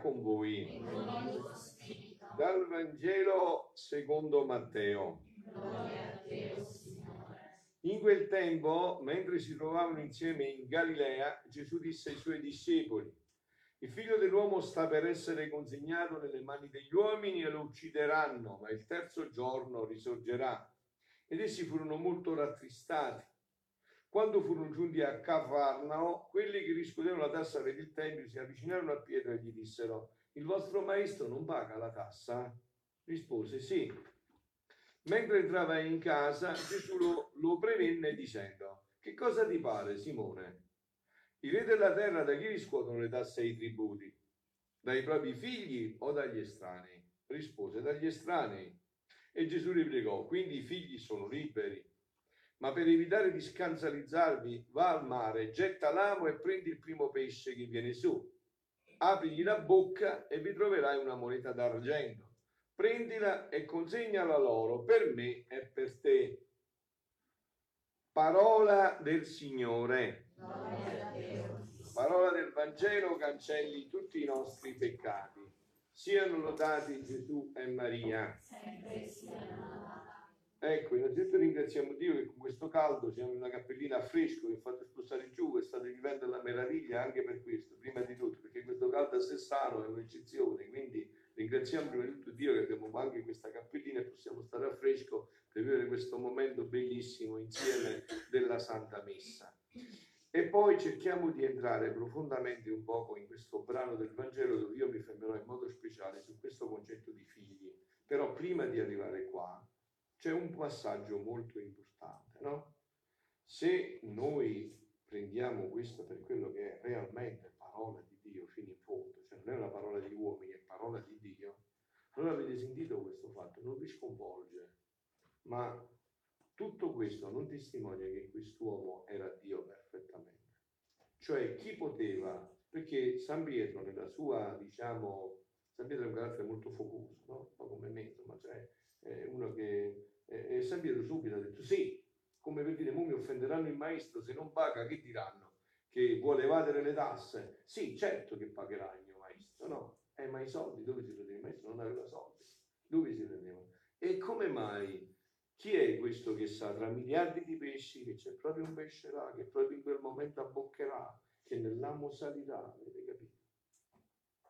Con voi. Dal Vangelo secondo Matteo. In quel tempo, mentre si trovavano insieme in Galilea, Gesù disse ai suoi discepoli, il figlio dell'uomo sta per essere consegnato nelle mani degli uomini e lo uccideranno, ma il terzo giorno risorgerà. Ed essi furono molto rattristati. Quando furono giunti a Cafarnao, quelli che riscuotevano la tassa per il Tempio si avvicinarono a Pietro e gli dissero, il vostro maestro non paga la tassa? Rispose, sì. Mentre entrava in casa, Gesù lo, lo prevenne dicendo, che cosa ti pare, Simone? I re della terra da chi riscuotono le tasse e i tributi? Dai propri figli o dagli estranei? Rispose, dagli estranei. E Gesù replicò, quindi i figli sono liberi. Ma per evitare di scansalizzarvi, va al mare, getta l'amo e prendi il primo pesce che viene su. Aprigli la bocca e vi troverai una moneta d'argento. Prendila e consegnala loro per me e per te. Parola del Signore. Parola del Vangelo cancelli tutti i nostri peccati. Siano lodati Gesù e Maria. Sempre siano. Ecco, innanzitutto ringraziamo Dio che con questo caldo siamo in una cappellina a fresco che fate spostare giù e state vivendo la meraviglia anche per questo, prima di tutto, perché questo caldo a Sessano è un'eccezione, quindi ringraziamo prima di tutto Dio che abbiamo anche questa cappellina e possiamo stare a fresco per vivere questo momento bellissimo insieme della Santa Messa. E poi cerchiamo di entrare profondamente un poco in questo brano del Vangelo dove io mi fermerò in modo speciale su questo concetto di figli. Però prima di arrivare qua c'è un passaggio molto importante, no? Se noi prendiamo questo per quello che è realmente parola di Dio fino in fondo, cioè non è una parola di uomini, è parola di Dio, allora avete sentito questo fatto, non vi sconvolge, ma tutto questo non testimonia che quest'uomo era Dio perfettamente. Cioè chi poteva, perché San Pietro nella sua, diciamo, San Pietro è un carattere molto focoso, no? Un po' come me, insomma, cioè è uno che... E e subito ha detto sì, come per dire, mo mi offenderanno il maestro, se non paga che diranno? Che vuole evadere le tasse? Sì, certo che pagherà il mio maestro, no? Eh, ma i soldi dove si prendeva? Il maestro non aveva soldi, dove si prendevano? E come mai? Chi è questo che sa tra miliardi di pesci che c'è proprio un pesce là, che proprio in quel momento abboccherà, che nell'amo salirà, avete capito?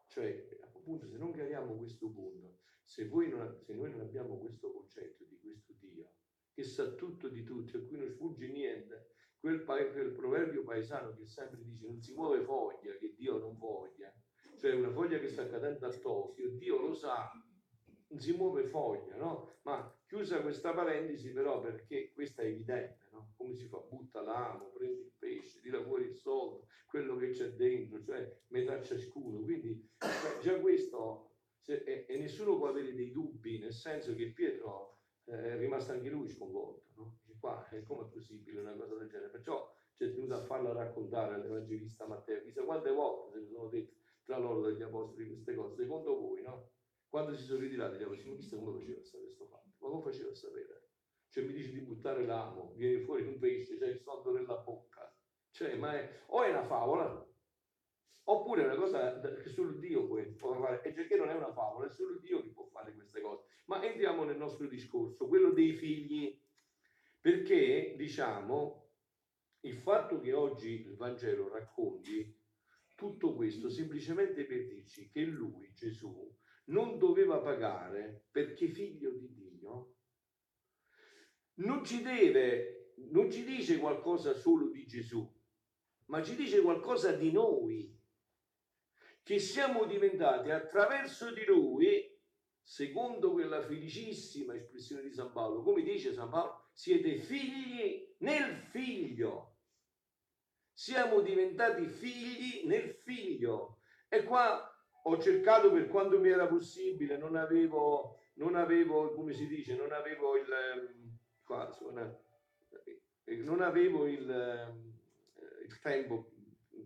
Cioè, appunto, se non chiariamo questo punto, se, non, se noi non abbiamo questo concetto di questo Dio, che sa tutto di tutti, a cui non sfugge niente, quel, quel proverbio paesano che sempre dice non si muove foglia che Dio non voglia, cioè una foglia che sta cadendo a Tokyo, Dio lo sa, non si muove foglia, no? Ma chiusa questa parentesi però perché questa è evidente, no? Come si fa? Butta l'amo, prendi il pesce, tira fuori il soldo, quello che c'è dentro, cioè metà ciascuno. Quindi cioè, già questo, se- e, e nessuno può avere dei dubbi, nel senso che Pietro eh, è rimasto anche lui sconvolto, no? Dice qua, eh, come è possibile una cosa del genere? Perciò c'è tenuto a farla raccontare all'Evangelista Matteo, chissà quante volte se ne sono dette tra loro dagli apostoli queste cose, secondo voi, no? Quando si sono ritirati gli apostoli, chissà come faceva a sapere questo fatto? Ma come faceva a sapere? Cioè mi dici di buttare l'amo, viene fuori un pesce, c'è il soldo nella bocca. Cioè, ma è, o è una favola, oppure una cosa che solo Dio può fare. E perché non è una favola, è solo Dio che può fare queste cose. Ma entriamo nel nostro discorso, quello dei figli. Perché, diciamo, il fatto che oggi il Vangelo racconti tutto questo semplicemente per dirci che lui, Gesù, non doveva pagare perché figlio di Dio, non ci deve, non ci dice qualcosa solo di Gesù, ma ci dice qualcosa di noi, che siamo diventati attraverso di lui, secondo quella felicissima espressione di San Paolo, come dice San Paolo, siete figli nel figlio. Siamo diventati figli nel figlio. E qua ho cercato per quanto mi era possibile, non avevo, non avevo come si dice, non avevo il, ehm, qua suona, eh, non avevo il, ehm, eh, il tempo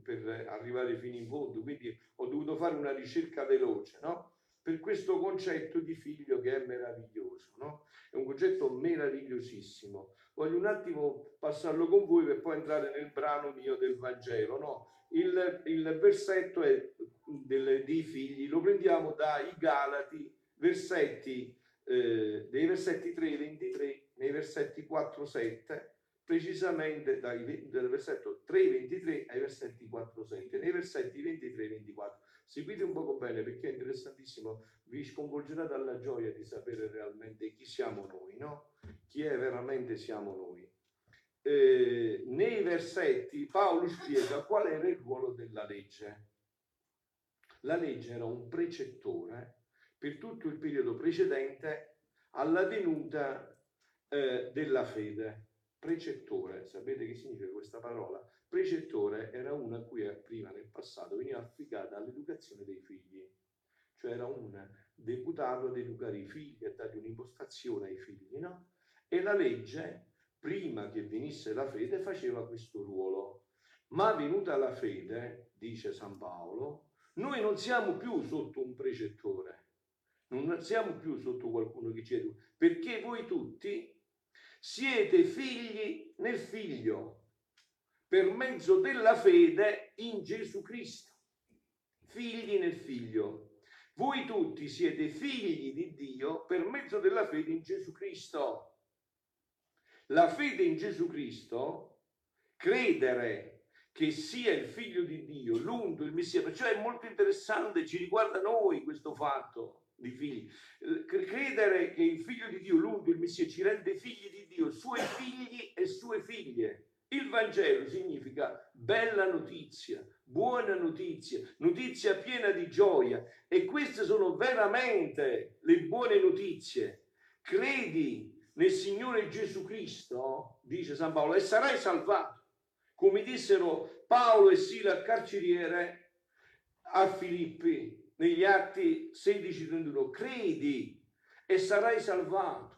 per arrivare fino in fondo, quindi ho dovuto fare una ricerca veloce, no? per questo concetto di figlio che è meraviglioso, no? È un concetto meravigliosissimo. Voglio un attimo passarlo con voi per poi entrare nel brano mio del Vangelo, no? Il, il versetto è del, dei figli, lo prendiamo dai Galati, versetti, eh, dei versetti 3, 23, nei versetti 4, 7, precisamente dai, dal versetto 3, 23 ai versetti 4, 7, nei versetti 23 24. Seguite un poco bene perché è interessantissimo, vi sconvolgerà dalla gioia di sapere realmente chi siamo noi, no? Chi è veramente siamo noi. Eh, nei versetti Paolo spiega qual era il ruolo della legge. La legge era un precettore per tutto il periodo precedente alla venuta eh, della fede. Precettore, sapete che significa questa parola? Precettore era una a cui prima nel passato veniva affidata all'educazione dei figli, cioè era un deputato ad educare i figli, a dare un'impostazione ai figli, no? E la legge, prima che venisse la fede, faceva questo ruolo. Ma venuta la fede, dice San Paolo, noi non siamo più sotto un precettore, non siamo più sotto qualcuno che ci educa, perché voi tutti siete figli nel figlio per mezzo della fede in Gesù Cristo. Figli nel figlio. Voi tutti siete figli di Dio per mezzo della fede in Gesù Cristo. La fede in Gesù Cristo, credere che sia il figlio di Dio, l'unto, il Messia, perciò è molto interessante, ci riguarda noi questo fatto di figli. Credere che il figlio di Dio, l'unto, il Messia, ci rende figli di Dio, suoi figli e sue figlie. Il Vangelo significa bella notizia, buona notizia, notizia piena di gioia e queste sono veramente le buone notizie. Credi nel Signore Gesù Cristo, dice San Paolo, e sarai salvato. Come dissero Paolo e Sila carceriere a Filippi negli Atti 16:31, credi e sarai salvato.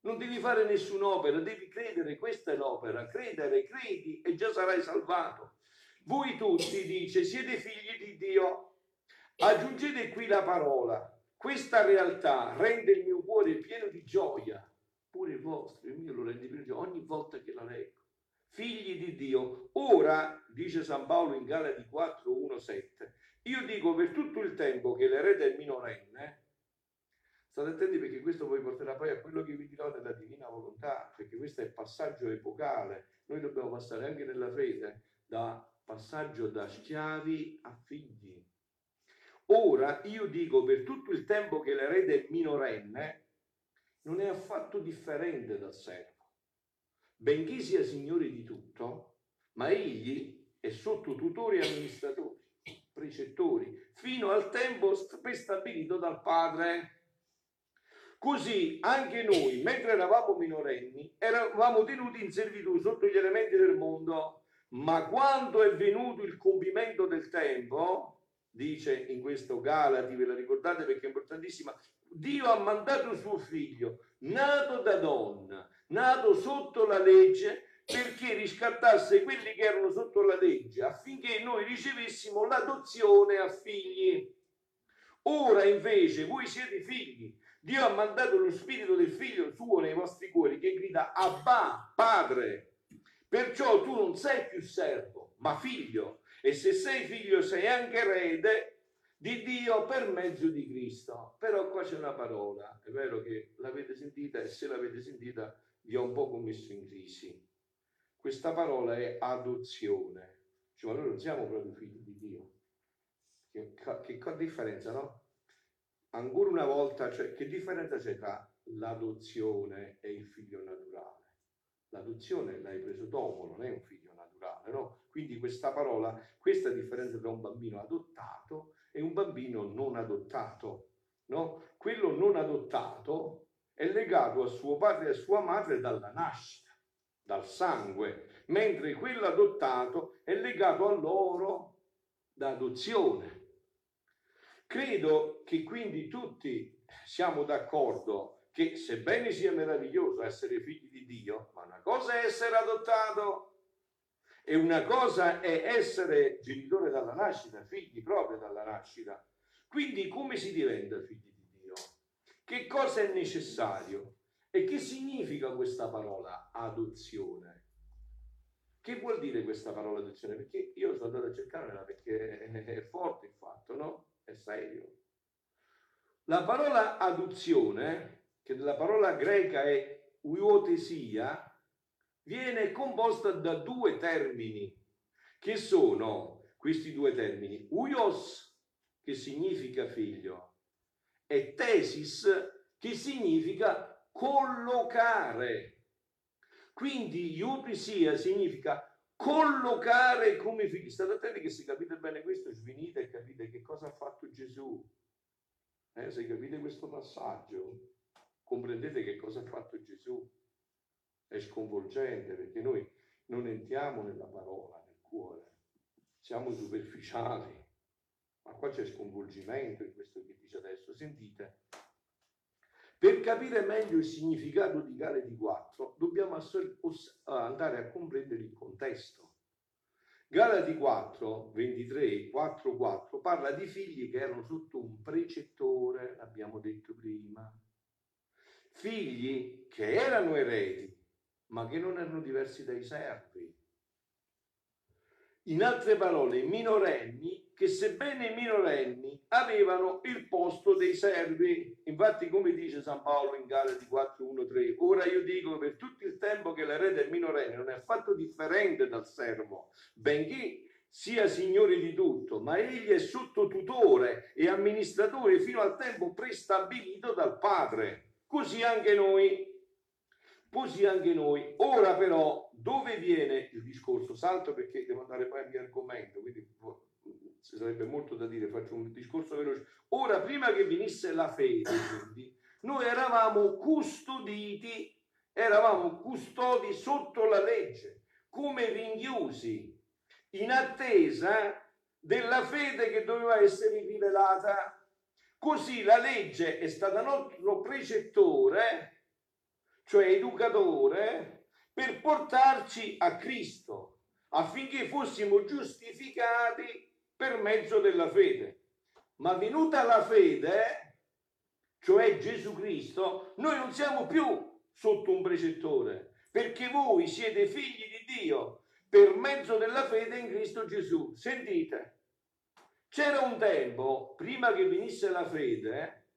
Non devi fare nessun'opera, devi credere, questa è l'opera, credere, credi e già sarai salvato. Voi tutti, dice, siete figli di Dio. Aggiungete qui la parola. Questa realtà rende il mio cuore pieno di gioia, pure il vostro, il mio lo rende pieno di gioia ogni volta che la leggo. Figli di Dio. Ora, dice San Paolo in Galati 4, 1, 7, io dico per tutto il tempo che l'erede è minorenne, State attenti perché questo poi porterà poi a quello che vi dirò della divina volontà, perché questo è il passaggio epocale. Noi dobbiamo passare anche nella fede da passaggio da schiavi a figli. Ora io dico per tutto il tempo che l'erede è minorenne, non è affatto differente dal servo. Benché sia signore di tutto, ma egli è sotto tutori e amministratori, precettori, fino al tempo prestabilito dal padre. Così anche noi, mentre eravamo minorenni, eravamo tenuti in servitù sotto gli elementi del mondo, ma quando è venuto il compimento del tempo, dice in questo Galati, ve la ricordate perché è importantissima, Dio ha mandato suo figlio, nato da donna, nato sotto la legge, perché riscattasse quelli che erano sotto la legge, affinché noi ricevessimo l'adozione a figli. Ora invece voi siete figli Dio ha mandato lo spirito del figlio suo nei vostri cuori che grida Abba, padre. Perciò tu non sei più servo, ma figlio. E se sei figlio sei anche erede di Dio per mezzo di Cristo. Però qua c'è una parola, è vero che l'avete sentita e se l'avete sentita vi ho un po' commesso in crisi. Questa parola è adozione. Cioè, noi non siamo proprio figli di Dio. Che, che, che differenza, no? ancora una volta, cioè, che differenza c'è tra l'adozione e il figlio naturale? L'adozione l'hai preso dopo, non è un figlio naturale, no? Quindi questa parola, questa differenza tra un bambino adottato e un bambino non adottato, no? Quello non adottato è legato a suo padre e a sua madre dalla nascita, dal sangue, mentre quello adottato è legato a loro da adozione. Credo che quindi tutti siamo d'accordo che sebbene sia meraviglioso essere figli di Dio, ma una cosa è essere adottato e una cosa è essere genitore dalla nascita, figli proprio dalla nascita. Quindi come si diventa figli di Dio? Che cosa è necessario? E che significa questa parola adozione? Che vuol dire questa parola adozione? Perché io sono andato a cercarla perché è forte il fatto, no? È serio. La parola adozione, che della parola greca è uiotesia, viene composta da due termini, che sono questi due termini, uios, che significa figlio, e tesis, che significa collocare. Quindi iutrisia significa collocare come figli. State attenti che se capite bene questo, svenite e capite che cosa ha fatto Gesù. Eh, se capite questo passaggio, comprendete che cosa ha fatto Gesù. È sconvolgente perché noi non entriamo nella parola, nel cuore, siamo superficiali, ma qua c'è sconvolgimento in questo che dice adesso. Sentite, per capire meglio il significato di Gale di 4 dobbiamo andare a comprendere il contesto. Galati 4, 23, 4, 4 parla di figli che erano sotto un precettore, l'abbiamo detto prima. Figli che erano eredi, ma che non erano diversi dai servi. In altre parole, minorenni che sebbene minorenni avevano il posto dei servi. Infatti, come dice San Paolo in Galati 4.1.3, ora io dico per tutto il tempo che l'erede è minorenne non è affatto differente dal servo, benché sia signore di tutto, ma egli è sotto tutore e amministratore fino al tempo prestabilito dal padre. Così anche noi. Così anche noi. Ora però, dove viene il discorso? Salto perché devo andare poi al mio argomento, quindi ci sarebbe molto da dire, faccio un discorso veloce. Ora, prima che venisse la fede, quindi, noi eravamo custoditi, eravamo custodi sotto la legge, come rinchiusi, in attesa della fede che doveva essere rivelata. Così la legge è stata nostro precettore, cioè educatore, per portarci a Cristo, affinché fossimo giustificati per mezzo della fede. Ma venuta la fede, cioè Gesù Cristo, noi non siamo più sotto un precettore, perché voi siete figli di Dio per mezzo della fede in Cristo Gesù. Sentite, c'era un tempo, prima che venisse la fede,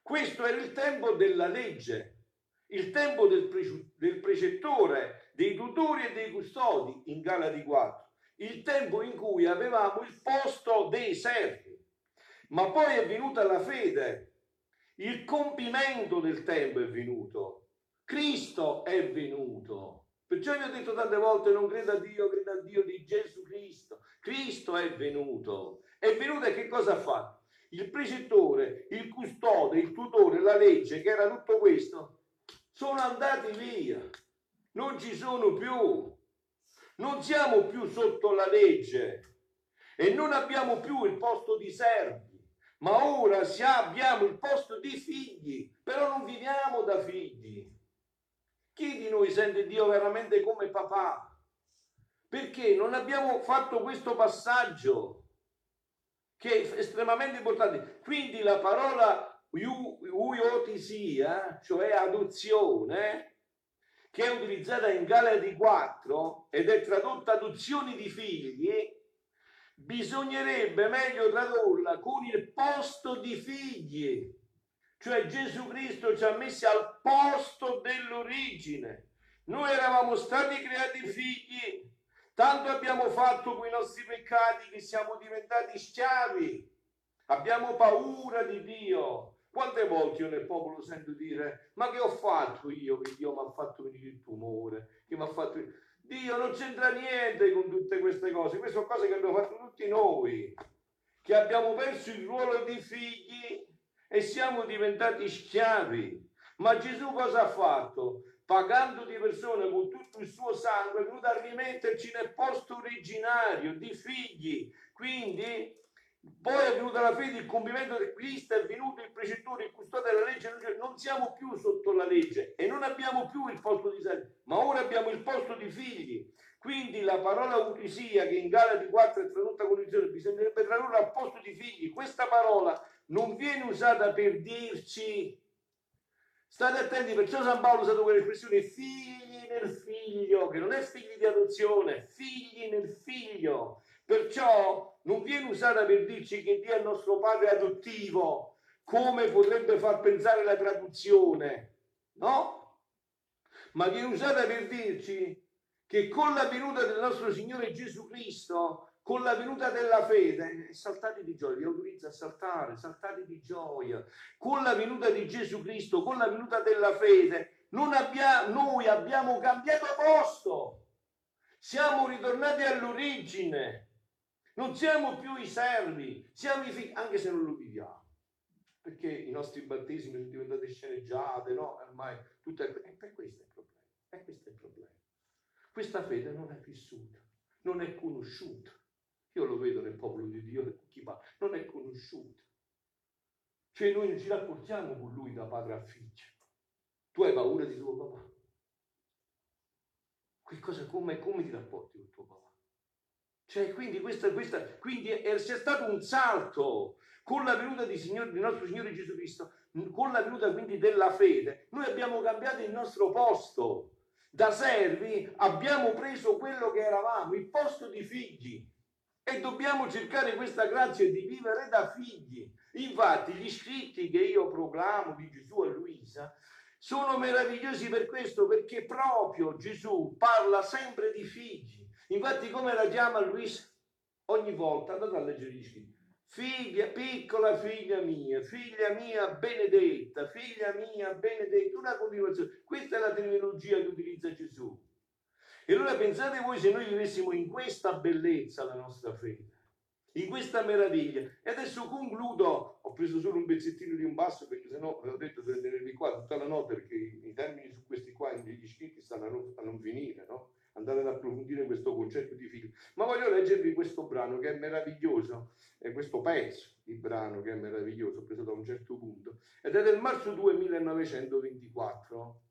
questo era il tempo della legge, il tempo del, pre- del precettore, dei tutori e dei custodi in Galati 4 il tempo in cui avevamo il posto dei servi. Ma poi è venuta la fede, il compimento del tempo è venuto, Cristo è venuto. Perciò vi ho detto tante volte non credo a Dio, credo a Dio di Gesù Cristo. Cristo è venuto. È venuto e che cosa ha fatto? Il precettore, il custode, il tutore, la legge, che era tutto questo, sono andati via. Non ci sono più. Non siamo più sotto la legge e non abbiamo più il posto di servi, ma ora abbiamo il posto di figli, però non viviamo da figli. Chi di noi sente Dio veramente come papà? Perché non abbiamo fatto questo passaggio che è estremamente importante. Quindi la parola uiotisia, cioè adozione, che è utilizzata in Galati 4 ed è tradotta adozioni di figli, bisognerebbe meglio tradurla con il posto di figli. Cioè Gesù Cristo ci ha messi al posto dell'origine. Noi eravamo stati creati figli, tanto abbiamo fatto con i nostri peccati che siamo diventati schiavi. Abbiamo paura di Dio, quante volte io nel popolo sento dire, ma che ho fatto io che Dio mi ha fatto venire il tumore, che mi ha fatto... Dio non c'entra niente con tutte queste cose, queste sono cose che abbiamo fatto tutti noi, che abbiamo perso il ruolo di figli e siamo diventati schiavi. Ma Gesù cosa ha fatto? Pagando di persone con tutto il suo sangue, è venuto a rimetterci nel posto originario di figli. Quindi poi è venuta la fede, il compimento del Cristo, è venuto il precettore, il custode della legge, non siamo più sotto la legge e non abbiamo più il posto di servi, ma ora abbiamo il posto di figli. Quindi la parola ucrisia che in Galati 4 è tradotta con il bisognerebbe tradurre al posto di figli. Questa parola non viene usata per dirci State attenti, perciò San Paolo ha usato quell'espressione figli nel figlio, che non è figli di adozione, figli nel figlio. Perciò non viene usata per dirci che Dio è il nostro padre adottivo, come potrebbe far pensare la traduzione, no? Ma viene usata per dirci che con la venuta del nostro Signore Gesù Cristo con la venuta della fede, saltate di gioia, vi autorizza a saltare, saltate di gioia. Con la venuta di Gesù Cristo, con la venuta della fede, abbia, noi abbiamo cambiato posto. Siamo ritornati all'origine. Non siamo più i servi, siamo i figli, anche se non lo viviamo. Perché i nostri battesimi sono diventati sceneggiate, no? Ormai tutto è... E per questo è il problema. E questo è il problema. Questa fede non è vissuta, non è conosciuta io lo vedo nel popolo di Dio, chi va, non è conosciuto. Cioè noi non ci rapportiamo con lui da padre a figlio. Tu hai paura di tuo papà. Che cosa, come, come ti rapporti con tuo papà? Cioè, quindi, questa, questa, quindi è, c'è stato un salto con la venuta di, Signore, di nostro Signore Gesù Cristo, con la venuta quindi della fede, noi abbiamo cambiato il nostro posto. Da servi abbiamo preso quello che eravamo, il posto di figli. E dobbiamo cercare questa grazia di vivere da figli. Infatti gli scritti che io proclamo di Gesù a Luisa sono meravigliosi per questo, perché proprio Gesù parla sempre di figli. Infatti come la chiama Luisa? Ogni volta andate a leggere gli. Figlia, piccola figlia mia, figlia mia benedetta, figlia mia benedetta, una continuazione. Questa è la terminologia che utilizza Gesù. E allora pensate voi se noi vivessimo in questa bellezza la nostra fede, in questa meraviglia. E adesso concludo, ho preso solo un pezzettino di un basso perché sennò vi ho detto di tenervi qua tutta la notte perché i termini su questi qua, gli scritti stanno a non finire, no? Andate ad approfondire questo concetto di figlio. Ma voglio leggervi questo brano che è meraviglioso, è questo pezzo di brano che è meraviglioso, preso da un certo punto, ed è del marzo 2 1924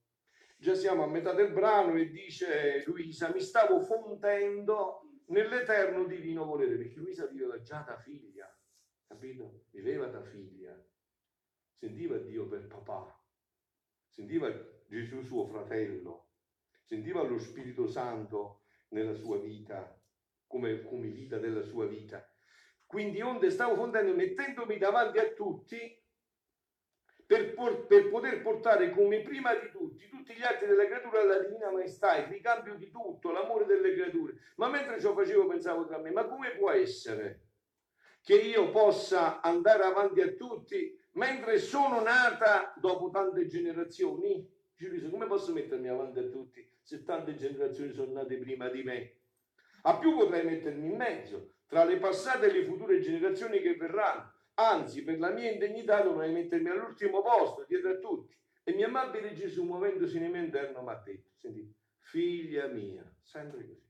già siamo a metà del brano e dice Luisa, mi stavo fondendo nell'eterno divino volere, perché Luisa viveva già da figlia, capito? Viveva da figlia, sentiva Dio per papà, sentiva Gesù suo fratello, sentiva lo Spirito Santo nella sua vita, come, come vita della sua vita. Quindi onde stavo fondendo, mettendomi davanti a tutti, per, por- per, poter portare come prima di tutti tutti gli atti della creatura alla divina maestà, il ricambio di tutto, l'amore delle creature. Ma mentre ciò facevo pensavo tra me, ma come può essere che io possa andare avanti a tutti mentre sono nata dopo tante generazioni? Giulio, come posso mettermi avanti a tutti se tante generazioni sono nate prima di me? A più potrei mettermi in mezzo tra le passate e le future generazioni che verranno Anzi, per la mia indegnità dovrei mettermi all'ultimo posto, dietro a tutti. E mio amabile Gesù, muovendosi nel mio interno, mi ha detto, sentite, figlia mia, sempre così.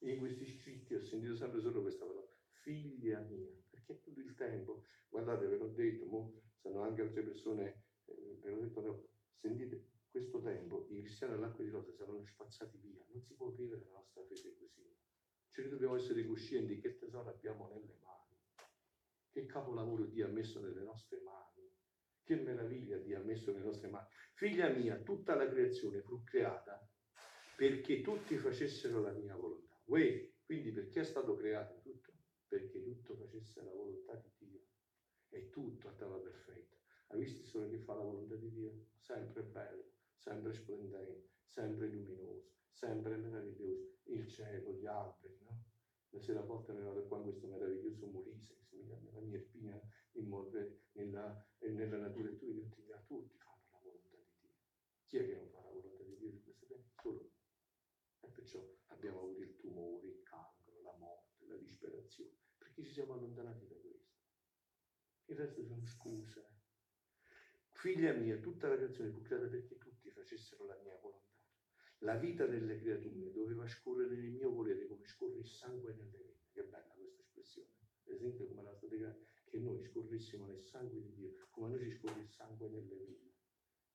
In questi scritti ho sentito sempre solo questa parola, figlia mia, perché tutto il tempo, guardate, ve l'ho detto, mo, sono anche altre persone, eh, ve l'ho detto, no, sentite, questo tempo i cristiani all'acqua di rosa saranno spazzati via, non si può vivere la nostra fede così. Cioè noi dobbiamo essere coscienti che tesoro abbiamo nelle mani che capolavoro Dio ha messo nelle nostre mani. Che meraviglia Dio ha messo nelle nostre mani. Figlia mia, tutta la creazione fu creata perché tutti facessero la mia volontà. Uè, quindi perché è stato creato tutto? Perché tutto facesse la volontà di Dio. E tutto andava perfetto. Hai visto solo che fa la volontà di Dio? Sempre bello, sempre splendente, sempre luminoso, sempre meraviglioso. Il cielo, gli alberi, no? La sera volta arrivato qua questo meraviglioso Molise la mia spina nella, nella natura e tu tutti, tutti fanno la volontà di Dio. Chi è che non fa la volontà di Dio in questo tempo? Solo E perciò abbiamo avuto il tumore, il cancro, la morte, la disperazione, perché ci siamo allontanati da questo. Il resto sono scuse. Figlia mia, tutta la creazione fu creata perché tutti facessero la mia volontà. La vita delle creature doveva scorrere nel mio volere come scorre il sangue nelle vene. Che bella questa espressione per esempio come la pratica che noi scorressimo nel sangue di Dio, come noi ci scorre il sangue nelle vene,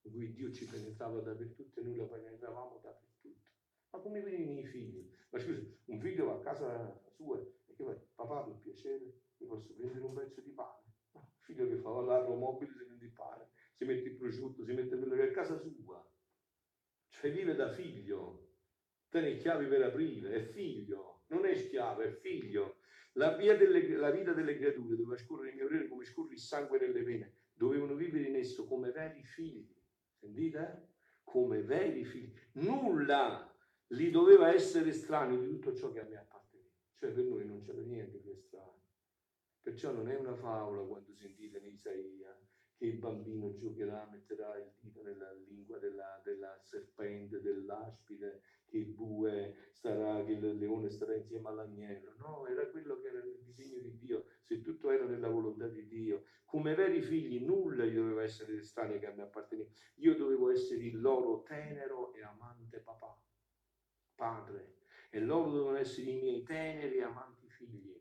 in cui Dio ci penetrava dappertutto e noi la penetravamo dappertutto. Ma come venivano i figli? Ma scusa, un figlio va a casa sua e che fa? Papà, per piacere, mi posso prendere un pezzo di pane? Il figlio che fa l'arro mobile si prende il pane, si mette il prosciutto, si mette quello che è a casa sua. Cioè vive da figlio, tiene chiavi per aprire, è figlio, non è schiavo, è figlio. La, delle, la vita delle creature doveva scorrere in mio orere come scorre il sangue nelle vene, dovevano vivere in esso come veri figli. Sentite? Come veri figli. Nulla li doveva essere estraneo di tutto ciò che a me apparteneva. Cioè per noi non c'era niente di estraneo. Perciò non è una favola quando sentite in Isaia che il bambino giocherà, metterà il dito nella lingua della, della serpente, dell'aspide, che il bue starà, che il leone starà insieme all'agnello. No, era quello che era nel disegno di Dio, se tutto era nella volontà di Dio. Come veri figli nulla gli doveva essere estraneo che a me apparteneva. Io dovevo essere il loro tenero e amante papà, padre, e loro dovevano essere i miei teneri e amanti figli.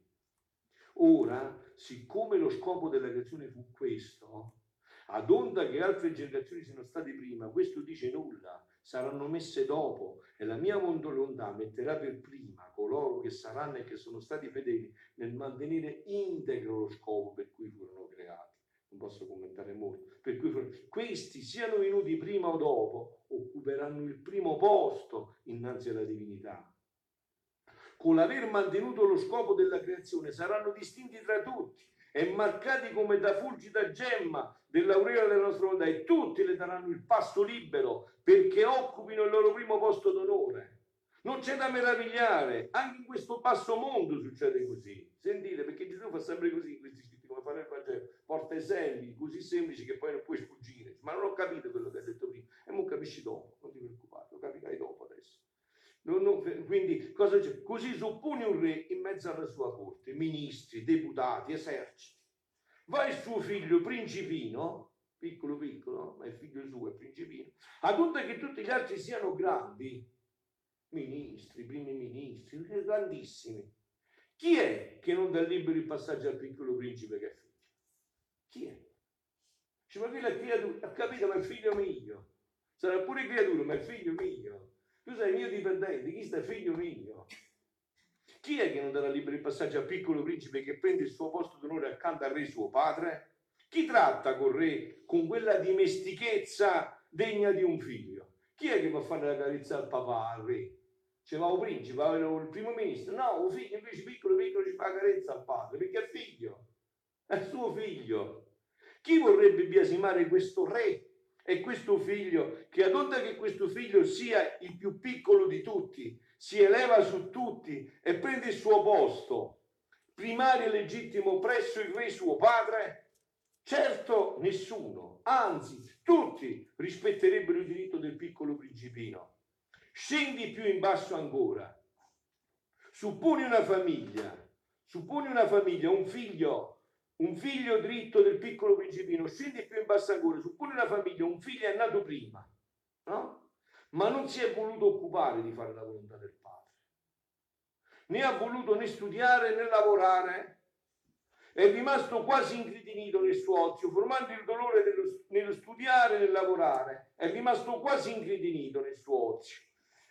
Ora, siccome lo scopo della creazione fu questo, ad onda che altre generazioni siano state prima, questo dice nulla, saranno messe dopo e la mia volontà metterà per prima coloro che saranno e che sono stati fedeli nel mantenere integro lo scopo per cui furono creati. Non posso commentare molto. Per cui furono... questi siano venuti prima o dopo, occuperanno il primo posto innanzi alla divinità. Con l'aver mantenuto lo scopo della creazione saranno distinti tra tutti e marcati come da fulgida gemma dell'aureola della nostra volontà e tutti le daranno il passo libero perché occupino il loro primo posto d'onore. Non c'è da meravigliare, anche in questo basso mondo succede così. Sentite, perché Gesù fa sempre così in questi scritti, come fa nel Vangelo, porta esempi così semplici che poi non puoi sfuggire. Ma non ho capito quello che ha detto prima, e non capisci dopo, non ti preoccupare, lo capirai dopo adesso. Non, non, quindi, cosa c'è? Così suppone un re in mezzo alla sua corte, ministri, deputati, eserciti. Va il suo figlio principino, piccolo piccolo, ma il figlio suo è principino, ad onde che tutti gli altri siano grandi, ministri, primi ministri, grandissimi. Chi è che non dà libero il passaggio al piccolo principe che è figlio? Chi è? Ci ma la creatura, ha capito, ma è figlio mio. Sarà pure creatura, ma è figlio mio. Tu sei mio dipendente, chi sta figlio mio? Chi è che non darà libero il passaggio al piccolo principe che prende il suo posto d'onore accanto al re suo padre? Chi tratta col re con quella dimestichezza degna di un figlio? Chi è che va a fare la carezza al papà, al re? C'è va un principe, va il primo ministro. No, un figlio invece piccolo piccolo ci fa la carezza al padre, perché è figlio, è suo figlio. Chi vorrebbe biasimare questo re e questo figlio, che ad onta che questo figlio sia il più piccolo di tutti, si eleva su tutti e prende il suo posto, primario e legittimo presso il re suo padre? Certo nessuno, anzi tutti rispetterebbero il diritto del piccolo principino. Scendi più in basso ancora. Supponi una famiglia, supponi una famiglia, un figlio un figlio dritto del piccolo principino, scendi più in basso ancora, suppone una famiglia, un figlio è nato prima, no? Ma non si è voluto occupare di fare la volontà del padre. Né ha voluto né studiare né lavorare. È rimasto quasi incretinito nel suo ozio, formando il dolore nello, nello studiare e nel lavorare. È rimasto quasi incretinito nel suo ozio.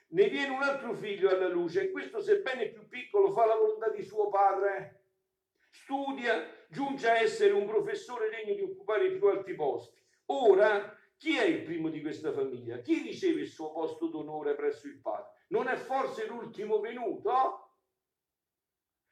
Ne viene un altro figlio alla luce e questo, sebbene più piccolo, fa la volontà di suo padre studia, giunge a essere un professore degno di occupare i più alti posti. Ora, chi è il primo di questa famiglia? Chi riceve il suo posto d'onore presso il padre? Non è forse l'ultimo venuto?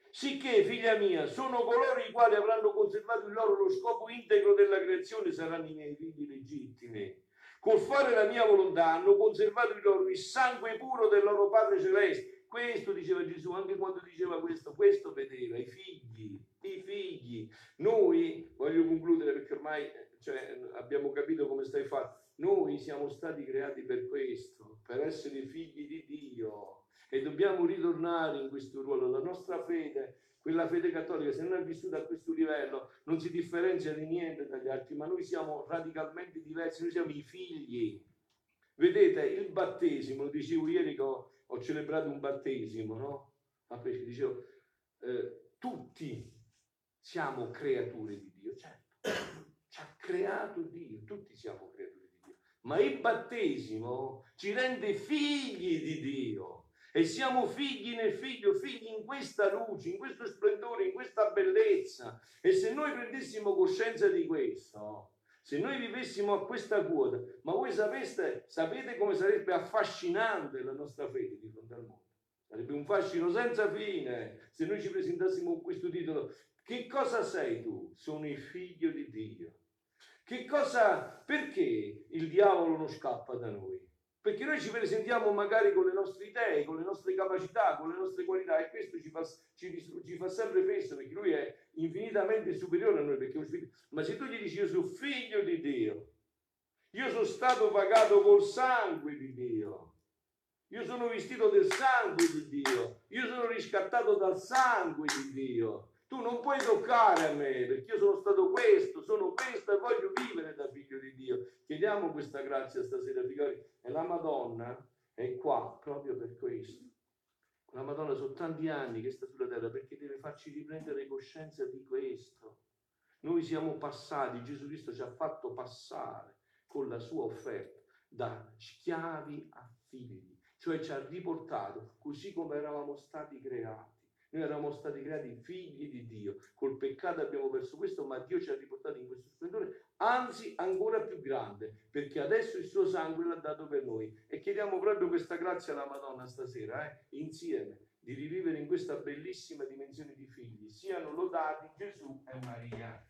Sicché, figlia mia, sono coloro i quali avranno conservato il loro lo scopo integro della creazione, saranno i miei figli legittimi. Col fare la mia volontà hanno conservato il loro il sangue puro del loro Padre Celeste. Questo diceva Gesù, anche quando diceva questo, questo vedeva i figli i figli. Noi, voglio concludere perché ormai cioè, abbiamo capito come stai fatto, noi siamo stati creati per questo, per essere figli di Dio e dobbiamo ritornare in questo ruolo. La nostra fede, quella fede cattolica, se non è vissuta a questo livello, non si differenzia di niente dagli altri, ma noi siamo radicalmente diversi, noi siamo i figli. Vedete, il battesimo, lo dicevo ieri che ho, ho celebrato un battesimo, no? A pesce, dicevo, eh, tutti siamo creature di Dio, ci ha creato Dio, tutti siamo creature di Dio, ma il battesimo ci rende figli di Dio. E siamo figli nel figlio, figli in questa luce, in questo splendore, in questa bellezza. E se noi prendessimo coscienza di questo, se noi vivessimo a questa quota, ma voi sapeste, sapete come sarebbe affascinante la nostra fede di fronte al mondo? Sarebbe un fascino senza fine se noi ci presentassimo con questo titolo. Che cosa sei tu? Sono il figlio di Dio. Che cosa, perché il diavolo non scappa da noi? Perché noi ci presentiamo magari con le nostre idee, con le nostre capacità, con le nostre qualità e questo ci fa, ci, ci fa sempre peso perché lui è infinitamente superiore a noi. Perché, ma se tu gli dici io sono figlio di Dio, io sono stato pagato col sangue di Dio, io sono vestito del sangue di Dio, io sono riscattato dal sangue di Dio. Tu non puoi toccare a me perché io sono stato questo, sono questo e voglio vivere da figlio di Dio. Chiediamo questa grazia stasera, figlioli. E la Madonna è qua proprio per questo. La Madonna sono tanti anni che sta sulla terra perché deve farci riprendere coscienza di questo. Noi siamo passati, Gesù Cristo ci ha fatto passare con la sua offerta da schiavi a figli, cioè ci ha riportato così come eravamo stati creati noi eravamo stati creati figli di Dio, col peccato abbiamo perso questo, ma Dio ci ha riportati in questo splendore, anzi ancora più grande, perché adesso il suo sangue l'ha dato per noi. E chiediamo proprio questa grazia alla Madonna stasera, eh, insieme, di rivivere in questa bellissima dimensione di figli. Siano lodati Gesù e Maria.